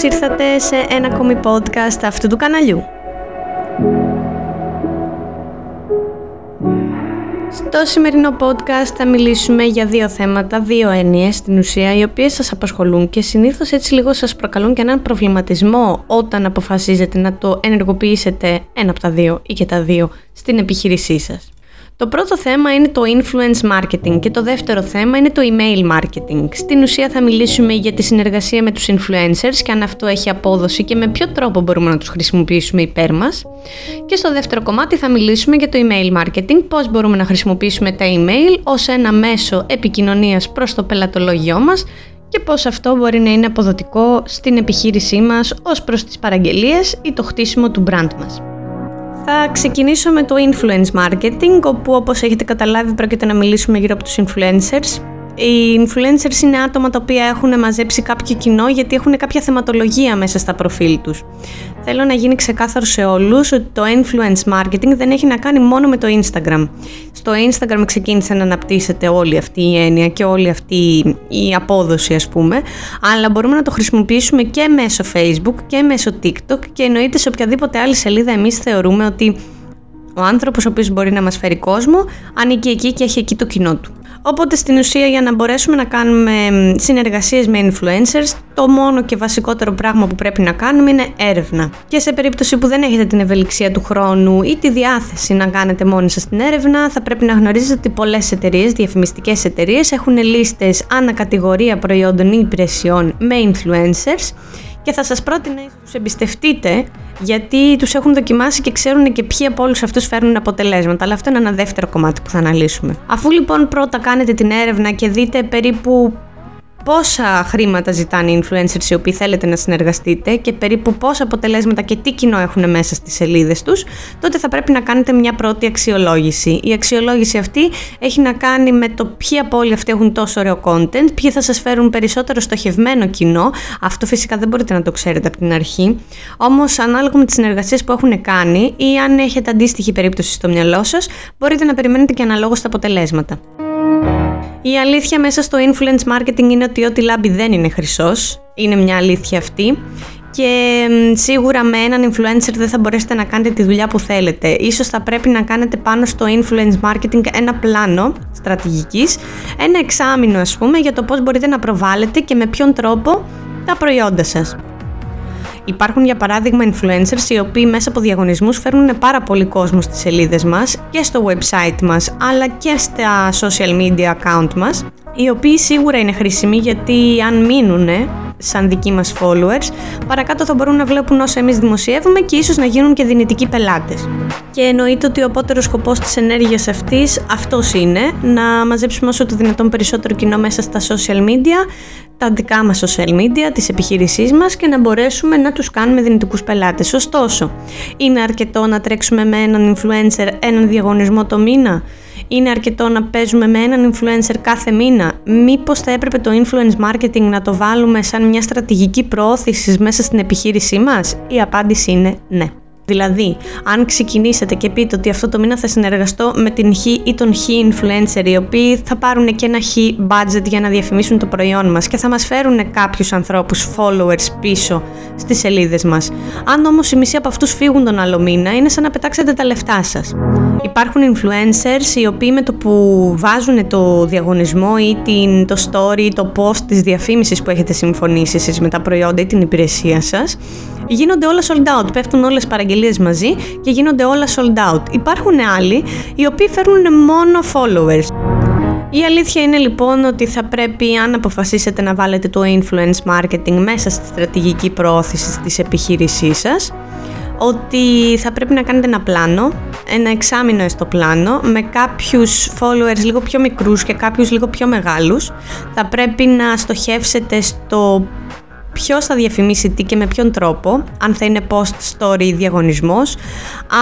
Καλώς ήρθατε σε ένα ακόμη podcast αυτού του καναλιού. Στο σημερινό podcast θα μιλήσουμε για δύο θέματα, δύο έννοιες στην ουσία, οι οποίες σας απασχολούν και συνήθως έτσι λίγο σας προκαλούν και έναν προβληματισμό όταν αποφασίζετε να το ενεργοποιήσετε ένα από τα δύο ή και τα δύο στην επιχείρησή σας. Το πρώτο θέμα είναι το influence marketing και το δεύτερο θέμα είναι το email marketing. Στην ουσία θα μιλήσουμε για τη συνεργασία με τους influencers και αν αυτό έχει απόδοση και με ποιο τρόπο μπορούμε να τους χρησιμοποιήσουμε υπέρ μας. Και στο δεύτερο κομμάτι θα μιλήσουμε για το email marketing, πώς μπορούμε να χρησιμοποιήσουμε τα email ως ένα μέσο επικοινωνίας προς το πελατολογιό μας και πώς αυτό μπορεί να είναι αποδοτικό στην επιχείρησή μας ως προς τις παραγγελίες ή το χτίσιμο του brand μας. Θα ξεκινήσω με το influence marketing, όπου όπως έχετε καταλάβει πρόκειται να μιλήσουμε γύρω από τους influencers. Οι influencers είναι άτομα τα οποία έχουν μαζέψει κάποιο κοινό γιατί έχουν κάποια θεματολογία μέσα στα προφίλ τους. Θέλω να γίνει ξεκάθαρο σε όλους ότι το influence marketing δεν έχει να κάνει μόνο με το Instagram. Στο Instagram ξεκίνησε να αναπτύσσεται όλη αυτή η έννοια και όλη αυτή η απόδοση ας πούμε, αλλά μπορούμε να το χρησιμοποιήσουμε και μέσω Facebook και μέσω TikTok και εννοείται σε οποιαδήποτε άλλη σελίδα εμείς θεωρούμε ότι ο άνθρωπος ο οποίος μπορεί να μας φέρει κόσμο ανήκει εκεί και έχει εκεί το κοινό του. Οπότε στην ουσία για να μπορέσουμε να κάνουμε συνεργασίες με influencers το μόνο και βασικότερο πράγμα που πρέπει να κάνουμε είναι έρευνα. Και σε περίπτωση που δεν έχετε την ευελιξία του χρόνου ή τη διάθεση να κάνετε μόνοι σας την έρευνα θα πρέπει να γνωρίζετε ότι πολλές εταιρείες, διαφημιστικές εταιρείες έχουν λίστες ανακατηγορία προϊόντων ή υπηρεσιών με influencers και θα σας πρότεινα να τους εμπιστευτείτε γιατί τους έχουν δοκιμάσει και ξέρουν και ποιοι από όλους αυτούς φέρνουν αποτελέσματα. Αλλά αυτό είναι ένα δεύτερο κομμάτι που θα αναλύσουμε. Αφού λοιπόν πρώτα κάνετε την έρευνα και δείτε περίπου πόσα χρήματα ζητάνε οι influencers οι οποίοι θέλετε να συνεργαστείτε και περίπου πόσα αποτελέσματα και τι κοινό έχουν μέσα στις σελίδες τους, τότε θα πρέπει να κάνετε μια πρώτη αξιολόγηση. Η αξιολόγηση αυτή έχει να κάνει με το ποιοι από όλοι αυτοί έχουν τόσο ωραίο content, ποιοι θα σας φέρουν περισσότερο στοχευμένο κοινό. Αυτό φυσικά δεν μπορείτε να το ξέρετε από την αρχή. Όμως ανάλογα με τις συνεργασίες που έχουν κάνει ή αν έχετε αντίστοιχη περίπτωση στο μυαλό σας, μπορείτε να περιμένετε και αναλόγως τα αποτελέσματα. Η αλήθεια μέσα στο influence marketing είναι ότι ό,τι λάμπει δεν είναι χρυσός. Είναι μια αλήθεια αυτή. Και σίγουρα με έναν influencer δεν θα μπορέσετε να κάνετε τη δουλειά που θέλετε. Ίσως θα πρέπει να κάνετε πάνω στο influence marketing ένα πλάνο στρατηγικής, ένα εξάμεινο ας πούμε για το πώς μπορείτε να προβάλλετε και με ποιον τρόπο τα προϊόντα σας. Υπάρχουν για παράδειγμα influencers οι οποίοι μέσα από διαγωνισμούς φέρνουν πάρα πολύ κόσμο στις σελίδες μας και στο website μας αλλά και στα social media account μας οι οποίοι σίγουρα είναι χρήσιμοι γιατί αν μείνουν σαν δικοί μας followers, παρακάτω θα μπορούν να βλέπουν όσα εμείς δημοσιεύουμε και ίσως να γίνουν και δυνητικοί πελάτες. Και εννοείται ότι ο απότερος σκοπός της ενέργειας αυτής αυτός είναι, να μαζέψουμε όσο το δυνατόν περισσότερο κοινό μέσα στα social media, τα δικά μας social media, τις επιχείρησής μας και να μπορέσουμε να τους κάνουμε δυνητικούς πελάτες. Ωστόσο, είναι αρκετό να τρέξουμε με έναν influencer έναν διαγωνισμό το μήνα; Είναι αρκετό να παίζουμε με έναν influencer κάθε μήνα. Μήπως θα έπρεπε το influence marketing να το βάλουμε σαν μια στρατηγική προώθησης μέσα στην επιχείρησή μας; Η απάντηση είναι ναι. Δηλαδή, αν ξεκινήσετε και πείτε ότι αυτό το μήνα θα συνεργαστώ με την Χ ή τον Χ influencer, οι οποίοι θα πάρουν και ένα Χ budget για να διαφημίσουν το προϊόν μας και θα μας φέρουν κάποιους ανθρώπους, followers πίσω στις σελίδες μας. Αν όμως η μισή από αυτούς φύγουν τον άλλο μήνα, είναι σαν να πετάξετε τα λεφτά σας. Υπάρχουν influencers οι οποίοι με το που βάζουν το διαγωνισμό ή την, το story, το post της διαφήμισης που έχετε συμφωνήσει εσείς με τα προϊόντα ή την υπηρεσία σας, γίνονται όλα sold out, πέφτουν όλες παραγγελίες μαζί και γίνονται όλα sold out. Υπάρχουν άλλοι οι οποίοι φέρνουν μόνο followers. Η αλήθεια είναι λοιπόν ότι θα πρέπει αν αποφασίσετε να βάλετε το influence marketing μέσα στη στρατηγική προώθηση της επιχείρησής σας ότι θα πρέπει να κάνετε ένα πλάνο, ένα εξάμεινο στο πλάνο, με κάποιους followers λίγο πιο μικρούς και κάποιους λίγο πιο μεγάλους. Θα πρέπει να στοχεύσετε στο ποιος θα διαφημίσει τι και με ποιον τρόπο, αν θα είναι post story ή διαγωνισμός,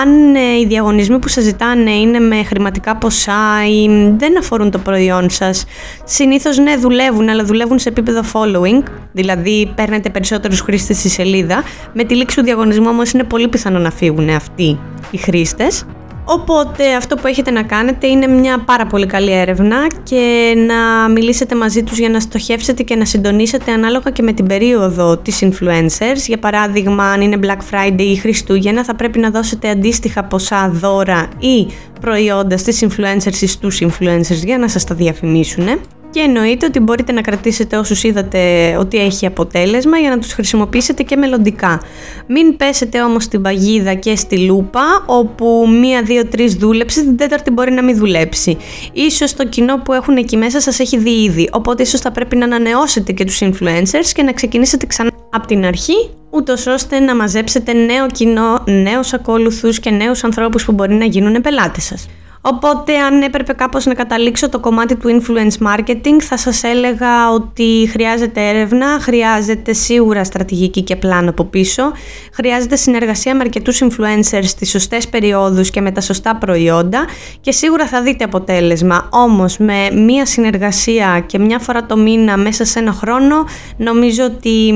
αν ε, οι διαγωνισμοί που σας ζητάνε είναι με χρηματικά ποσά ή δεν αφορούν το προϊόν σας. Συνήθως ναι δουλεύουν, αλλά δουλεύουν σε επίπεδο following, δηλαδή παίρνετε περισσότερους χρήστες στη σελίδα. Με τη λήξη του διαγωνισμού όμως είναι πολύ πιθανό να φύγουν αυτοί οι χρήστες. Οπότε αυτό που έχετε να κάνετε είναι μια πάρα πολύ καλή έρευνα και να μιλήσετε μαζί τους για να στοχεύσετε και να συντονίσετε ανάλογα και με την περίοδο της influencers. Για παράδειγμα, αν είναι Black Friday ή Χριστούγεννα θα πρέπει να δώσετε αντίστοιχα ποσά δώρα ή προϊόντα στις influencers ή στους influencers για να σας τα διαφημίσουν και εννοείται ότι μπορείτε να κρατήσετε όσους είδατε ότι έχει αποτέλεσμα για να τους χρησιμοποιήσετε και μελλοντικά. Μην πέσετε όμως στην παγίδα και στη λούπα όπου μία, δύο, τρεις δούλεψε, την τέταρτη μπορεί να μην δουλέψει. Ίσως το κοινό που έχουν εκεί μέσα σας έχει δει ήδη, οπότε ίσως θα πρέπει να ανανεώσετε και τους influencers και να ξεκινήσετε ξανά από την αρχή ούτως ώστε να μαζέψετε νέο κοινό, νέους ακόλουθους και νέους ανθρώπους που μπορεί να γίνουν πελάτες σας. Οπότε αν έπρεπε κάπως να καταλήξω το κομμάτι του influence marketing θα σας έλεγα ότι χρειάζεται έρευνα, χρειάζεται σίγουρα στρατηγική και πλάνο από πίσω, χρειάζεται συνεργασία με αρκετούς influencers στις σωστές περιόδους και με τα σωστά προϊόντα και σίγουρα θα δείτε αποτέλεσμα. Όμως με μία συνεργασία και μια φορά το μήνα μέσα σε ένα χρόνο νομίζω ότι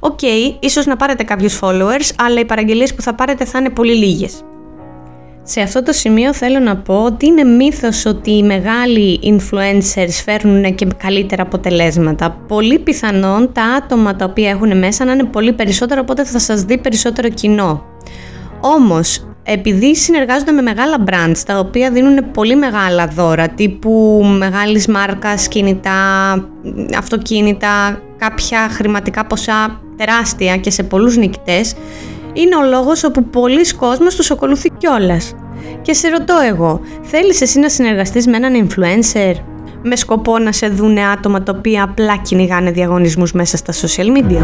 OK, okay, ίσως να πάρετε κάποιους followers αλλά οι παραγγελίες που θα πάρετε θα είναι πολύ λίγες. Σε αυτό το σημείο θέλω να πω ότι είναι μύθος ότι οι μεγάλοι influencers φέρνουν και καλύτερα αποτελέσματα. Πολύ πιθανόν τα άτομα τα οποία έχουν μέσα να είναι πολύ περισσότερο, οπότε θα σας δει περισσότερο κοινό. Όμως, επειδή συνεργάζονται με μεγάλα brands τα οποία δίνουν πολύ μεγάλα δώρα τύπου μεγάλης μάρκας, κινητά, αυτοκίνητα, κάποια χρηματικά ποσά τεράστια και σε πολλούς νικητές είναι ο λόγος όπου πολλοί κόσμος τους ακολουθεί κιόλας. Και σε ρωτώ εγώ, θέλεις εσύ να συνεργαστείς με έναν influencer; Με σκοπό να σε δούνε άτομα τα οποία απλά κυνηγάνε διαγωνισμούς μέσα στα social media;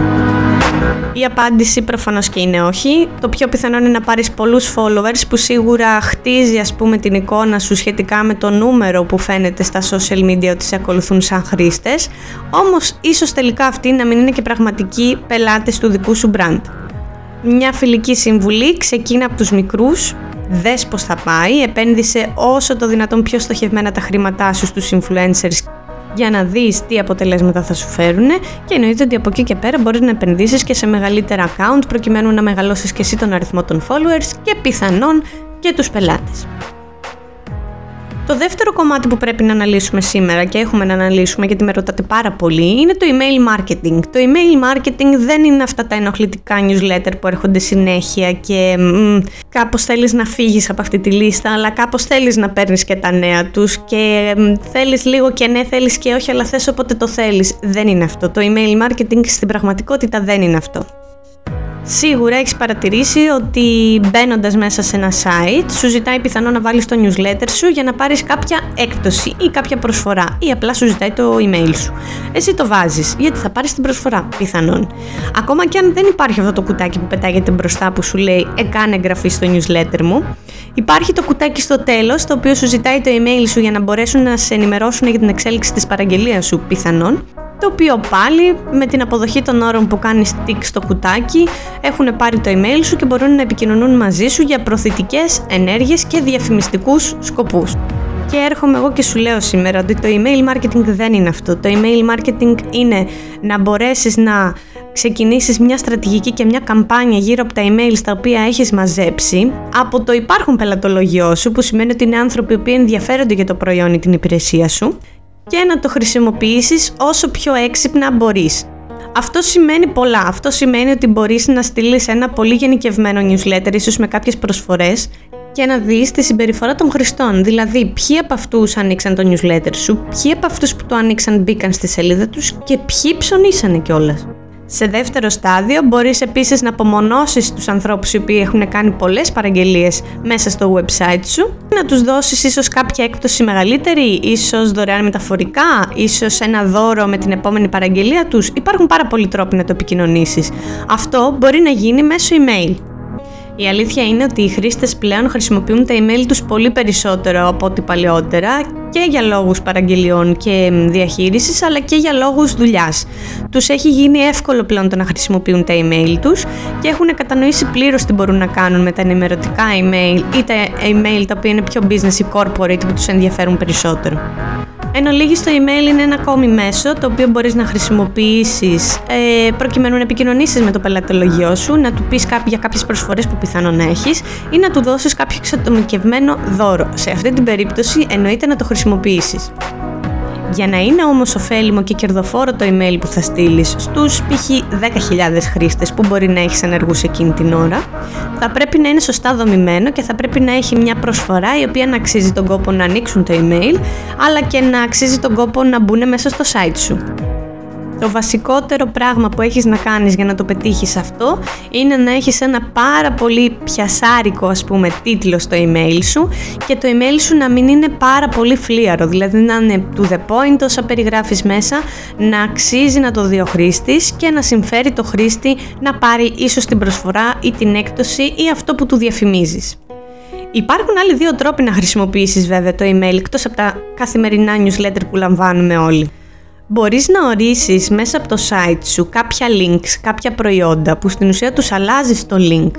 Η απάντηση προφανώς και είναι όχι. Το πιο πιθανό είναι να πάρεις πολλούς followers που σίγουρα χτίζει ας πούμε την εικόνα σου σχετικά με το νούμερο που φαίνεται στα social media ότι σε ακολουθούν σαν χρήστες. Όμως ίσως τελικά αυτοί να μην είναι και πραγματικοί πελάτες του δικού σου brand. Μια φιλική συμβουλή, ξεκίνα από τους μικρούς, δες πώς θα πάει, επένδυσε όσο το δυνατόν πιο στοχευμένα τα χρήματά σου στους influencers για να δεις τι αποτελέσματα θα σου φέρουν και εννοείται ότι από εκεί και πέρα μπορείς να επενδύσεις και σε μεγαλύτερα account προκειμένου να μεγαλώσεις και εσύ τον αριθμό των followers και πιθανόν και τους πελάτες. Το δεύτερο κομμάτι που πρέπει να αναλύσουμε σήμερα και έχουμε να αναλύσουμε γιατί με ρωτάτε πάρα πολύ είναι το email marketing. Το email marketing δεν είναι αυτά τα ενοχλητικά newsletter που έρχονται συνέχεια και μ, κάπως θέλεις να φύγεις από αυτή τη λίστα αλλά κάπως θέλεις να παίρνεις και τα νέα τους και μ, θέλεις λίγο και ναι θέλεις και όχι αλλά θες όποτε το θέλεις. Δεν είναι αυτό. Το email marketing στην πραγματικότητα δεν είναι αυτό. Σίγουρα έχεις παρατηρήσει ότι μπαίνοντας μέσα σε ένα site σου ζητάει πιθανό να βάλεις το newsletter σου για να πάρεις κάποια έκπτωση ή κάποια προσφορά ή απλά σου ζητάει το email σου. Εσύ το βάζεις γιατί θα πάρεις την προσφορά πιθανόν. Ακόμα και αν δεν υπάρχει αυτό το κουτάκι που πετάγεται μπροστά που σου λέει Εκάνε εγγραφή στο newsletter μου, υπάρχει το κουτάκι στο τέλος το οποίο σου ζητάει το email σου για να μπορέσουν να σε ενημερώσουν για την εξέλιξη της παραγγελίας σου πιθανόν το οποίο πάλι με την αποδοχή των όρων που κάνεις tick στο κουτάκι έχουν πάρει το email σου και μπορούν να επικοινωνούν μαζί σου για προθετικές ενέργειες και διαφημιστικούς σκοπούς. Και έρχομαι εγώ και σου λέω σήμερα ότι το email marketing δεν είναι αυτό. Το email marketing είναι να μπορέσεις να ξεκινήσεις μια στρατηγική και μια καμπάνια γύρω από τα email τα οποία έχεις μαζέψει από το υπάρχον πελατολογιό σου που σημαίνει ότι είναι άνθρωποι που ενδιαφέρονται για το προϊόν ή την υπηρεσία σου και να το χρησιμοποιήσεις όσο πιο έξυπνα μπορείς. Αυτό σημαίνει πολλά. Αυτό σημαίνει ότι μπορείς να στείλεις ένα πολύ γενικευμένο newsletter, ίσως με κάποιες προσφορές, και να δεις τη συμπεριφορά των χρηστών. Δηλαδή, ποιοι από αυτούς ανοίξαν το newsletter σου, ποιοι από αυτούς που το ανοίξαν μπήκαν στη σελίδα τους και ποιοι ψωνίσανε κιόλας. Σε δεύτερο στάδιο μπορείς επίσης να απομονώσεις τους ανθρώπους οι οποίοι έχουν κάνει πολλές παραγγελίες μέσα στο website σου να τους δώσεις ίσως κάποια έκπτωση μεγαλύτερη, ίσως δωρεάν μεταφορικά, ίσως ένα δώρο με την επόμενη παραγγελία τους. Υπάρχουν πάρα πολλοί τρόποι να το επικοινωνήσεις. Αυτό μπορεί να γίνει μέσω email. Η αλήθεια είναι ότι οι χρήστες πλέον χρησιμοποιούν τα email τους πολύ περισσότερο από ό,τι παλαιότερα και για λόγους παραγγελιών και διαχείρισης αλλά και για λόγους δουλειάς. Τους έχει γίνει εύκολο πλέον το να χρησιμοποιούν τα email τους και έχουν κατανοήσει πλήρως τι μπορούν να κάνουν με τα ενημερωτικά email ή τα email τα οποία είναι πιο business ή corporate που τους ενδιαφέρουν περισσότερο. Εν ολίγης το email είναι ένα ακόμη μέσο το οποίο μπορείς να χρησιμοποιήσεις ε, προκειμένου να επικοινωνήσεις με το πελατολογιό σου, να του πεις για κάποιες προσφορές που πιθανόν έχεις ή να του δώσεις κάποιο εξατομικευμένο δώρο. Σε αυτή την περίπτωση εννοείται να το χρησιμοποιήσεις. Για να είναι όμως ωφέλιμο και κερδοφόρο το email που θα στείλεις στους π.χ. 10.000 χρήστες που μπορεί να έχεις ενεργούς εκείνη την ώρα, θα πρέπει να είναι σωστά δομημένο και θα πρέπει να έχει μια προσφορά η οποία να αξίζει τον κόπο να ανοίξουν το email, αλλά και να αξίζει τον κόπο να μπουν μέσα στο site σου. Το βασικότερο πράγμα που έχεις να κάνεις για να το πετύχεις αυτό είναι να έχεις ένα πάρα πολύ πιασάρικο ας πούμε τίτλο στο email σου και το email σου να μην είναι πάρα πολύ φλίαρο, δηλαδή να είναι to the point όσα περιγράφεις μέσα, να αξίζει να το δει ο χρήστης και να συμφέρει το χρήστη να πάρει ίσως την προσφορά ή την έκπτωση ή αυτό που του διαφημίζεις. Υπάρχουν άλλοι δύο τρόποι να χρησιμοποιήσεις βέβαια το email εκτός από τα καθημερινά newsletter που λαμβάνουμε όλοι. Μπορείς να ορίσεις μέσα από το site σου κάποια links, κάποια προϊόντα που στην ουσία τους αλλάζεις το link.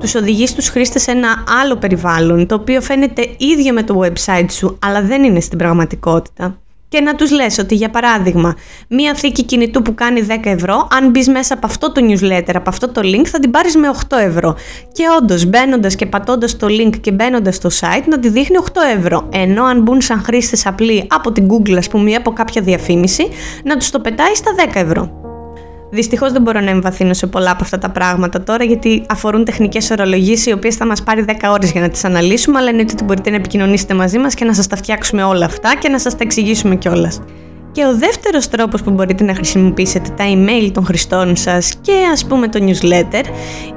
Τους οδηγείς τους χρήστες σε ένα άλλο περιβάλλον, το οποίο φαίνεται ίδιο με το website σου, αλλά δεν είναι στην πραγματικότητα και να τους λες ότι για παράδειγμα μία θήκη κινητού που κάνει 10 ευρώ αν μπεις μέσα από αυτό το newsletter, από αυτό το link θα την πάρεις με 8 ευρώ και όντως μπαίνοντας και πατώντας το link και μπαίνοντας στο site να τη δείχνει 8 ευρώ ενώ αν μπουν σαν χρήστες απλοί από την Google ας πούμε ή από κάποια διαφήμιση να τους το πετάει στα 10 ευρώ. Δυστυχώς δεν μπορώ να εμβαθύνω σε πολλά από αυτά τα πράγματα τώρα, γιατί αφορούν τεχνικές ορολογίες, οι οποίες θα μας πάρει 10 ώρες για να τις αναλύσουμε, αλλά εννοείται ότι μπορείτε να επικοινωνήσετε μαζί μας και να σας τα φτιάξουμε όλα αυτά και να σας τα εξηγήσουμε κιόλας. Και ο δεύτερος τρόπος που μπορείτε να χρησιμοποιήσετε τα email των χρηστών σας και ας πούμε το newsletter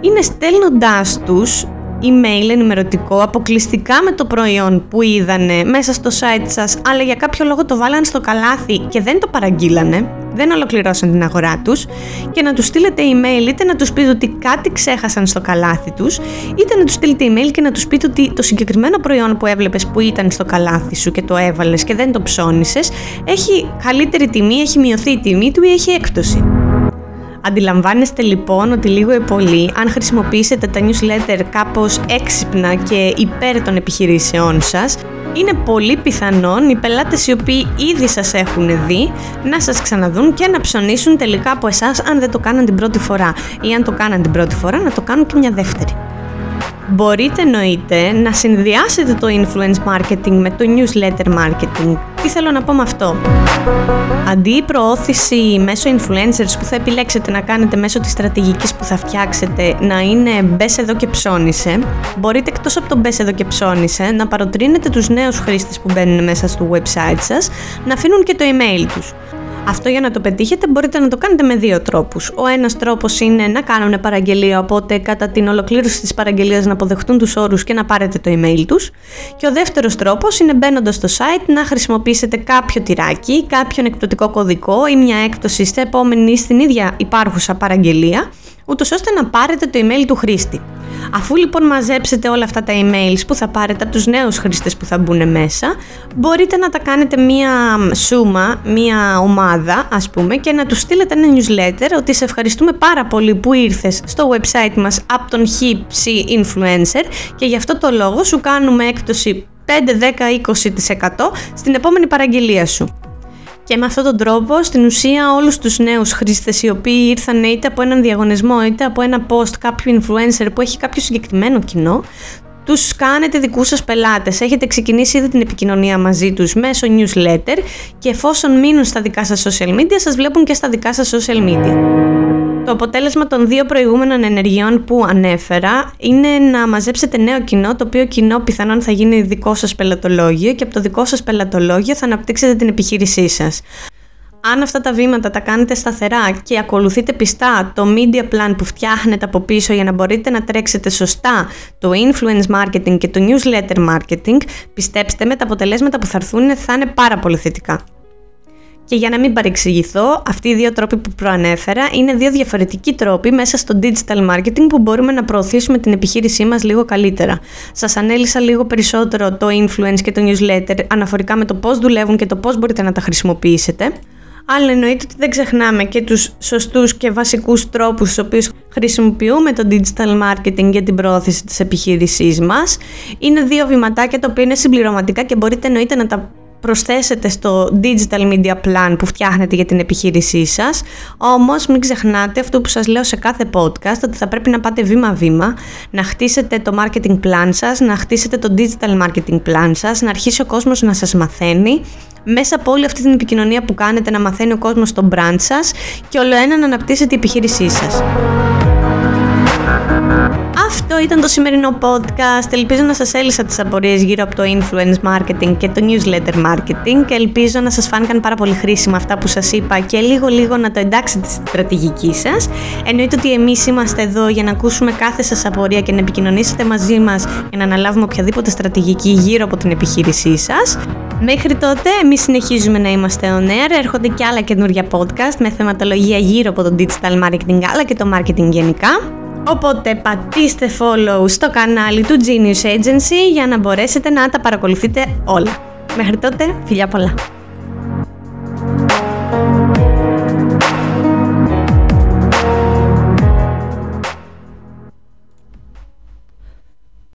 είναι στέλνοντάς τους email ενημερωτικό αποκλειστικά με το προϊόν που είδανε μέσα στο site σας αλλά για κάποιο λόγο το βάλανε στο καλάθι και δεν το παραγγείλανε δεν ολοκληρώσαν την αγορά τους και να τους στείλετε email είτε να τους πείτε ότι κάτι ξέχασαν στο καλάθι τους είτε να τους στείλετε email και να τους πείτε ότι το συγκεκριμένο προϊόν που έβλεπες που ήταν στο καλάθι σου και το έβαλες και δεν το ψώνισες έχει καλύτερη τιμή, έχει μειωθεί η τιμή του ή έχει έκπτωση. Αντιλαμβάνεστε λοιπόν ότι λίγο ή πολύ, αν χρησιμοποιήσετε τα newsletter κάπως έξυπνα και υπέρ των επιχειρήσεών σας, είναι πολύ πιθανόν οι πελάτες οι οποίοι ήδη σας έχουν δει να σας ξαναδούν και να ψωνίσουν τελικά από εσάς αν δεν το κάναν την πρώτη φορά ή αν το κάναν την πρώτη φορά να το κάνουν και μια δεύτερη. Μπορείτε εννοείται να συνδυάσετε το influence marketing με το newsletter marketing. Τι θέλω να πω με αυτό; Αντί η προώθηση μέσω influencers που θα επιλέξετε να κάνετε μέσω της στρατηγικής που θα φτιάξετε να είναι μπες εδώ και ψώνισε, μπορείτε εκτός από το μπες εδώ και ψώνισε να παροτρύνετε τους νέους χρήστες που μπαίνουν μέσα στο website σας να αφήνουν και το email τους. Αυτό για να το πετύχετε μπορείτε να το κάνετε με δύο τρόπους. Ο ένας τρόπος είναι να κάνουν παραγγελία, οπότε κατά την ολοκλήρωση της παραγγελίας να αποδεχτούν τους όρους και να πάρετε το email τους. Και ο δεύτερος τρόπος είναι μπαίνοντας στο site να χρησιμοποιήσετε κάποιο τυράκι, κάποιον εκπτωτικό κωδικό ή μια έκπτωση στην επόμενη ή στην ίδια υπάρχουσα παραγγελία, ούτως ώστε να πάρετε το email του χρήστη. Αφού λοιπόν μαζέψετε όλα αυτά τα emails που θα πάρετε από τους νέους χρήστες που θα μπουν μέσα, μπορείτε να τα κάνετε μία σούμα, μία ομάδα ας πούμε και να τους στείλετε ένα newsletter ότι σε ευχαριστούμε πάρα πολύ που ήρθες στο website μας από τον Hipsy Influencer και γι' αυτό το λόγο σου κάνουμε έκπτωση 5, 10, 20% στην επόμενη παραγγελία σου. Και με αυτόν τον τρόπο, στην ουσία, όλους τους νέους χρήστες οι οποίοι ήρθαν είτε από έναν διαγωνισμό είτε από ένα post κάποιου influencer που έχει κάποιο συγκεκριμένο κοινό, τους κάνετε δικούς σας πελάτες. Έχετε ξεκινήσει ήδη την επικοινωνία μαζί τους μέσω newsletter και εφόσον μείνουν στα δικά σας social media, σας βλέπουν και στα δικά σας social media. Το αποτέλεσμα των δύο προηγούμενων ενεργειών που ανέφερα είναι να μαζέψετε νέο κοινό, το οποίο κοινό πιθανόν θα γίνει δικό σας πελατολόγιο και από το δικό σας πελατολόγιο θα αναπτύξετε την επιχείρησή σας. Αν αυτά τα βήματα τα κάνετε σταθερά και ακολουθείτε πιστά το media plan που φτιάχνετε από πίσω για να μπορείτε να τρέξετε σωστά το influence marketing και το newsletter marketing, πιστέψτε με τα αποτελέσματα που θα έρθουν θα είναι πάρα πολύ θετικά. Και για να μην παρεξηγηθώ, αυτοί οι δύο τρόποι που προανέφερα είναι δύο διαφορετικοί τρόποι μέσα στο digital marketing που μπορούμε να προωθήσουμε την επιχείρησή μας λίγο καλύτερα. Σας ανέλησα λίγο περισσότερο το influence και το newsletter αναφορικά με το πώς δουλεύουν και το πώς μπορείτε να τα χρησιμοποιήσετε. Αλλά εννοείται ότι δεν ξεχνάμε και τους σωστούς και βασικούς τρόπους στους οποίους χρησιμοποιούμε το digital marketing για την προώθηση της επιχείρησής μας. Είναι δύο βηματάκια τα οποία είναι συμπληρωματικά και μπορείτε εννοείται να τα προσθέσετε στο digital media plan που φτιάχνετε για την επιχείρησή σας. Όμως μην ξεχνάτε αυτό που σας λέω σε κάθε podcast, ότι θα πρέπει να πάτε βήμα-βήμα, να χτίσετε το marketing plan σας, να χτίσετε το digital marketing plan σας, να αρχίσει ο κόσμος να σας μαθαίνει, μέσα από όλη αυτή την επικοινωνία που κάνετε να μαθαίνει ο κόσμος το brand σας και όλο ένα να αναπτύσσετε η επιχείρησή σας. Αυτό ήταν το σημερινό podcast. Ελπίζω να σας έλυσα τις απορίες γύρω από το influence marketing και το newsletter marketing και ελπίζω να σας φάνηκαν πάρα πολύ χρήσιμα αυτά που σας είπα και λίγο λίγο να το εντάξετε στη στρατηγική σας. Εννοείται ότι εμείς είμαστε εδώ για να ακούσουμε κάθε σας απορία και να επικοινωνήσετε μαζί μας για να αναλάβουμε οποιαδήποτε στρατηγική γύρω από την επιχείρησή σας. Μέχρι τότε, εμείς συνεχίζουμε να είμαστε on air. Έρχονται και άλλα καινούργια podcast με θεματολογία γύρω από το digital marketing αλλά και το marketing γενικά. Οπότε πατήστε follow στο κανάλι του Genius Agency για να μπορέσετε να τα παρακολουθείτε όλα. Μέχρι τότε, φιλιά πολλά!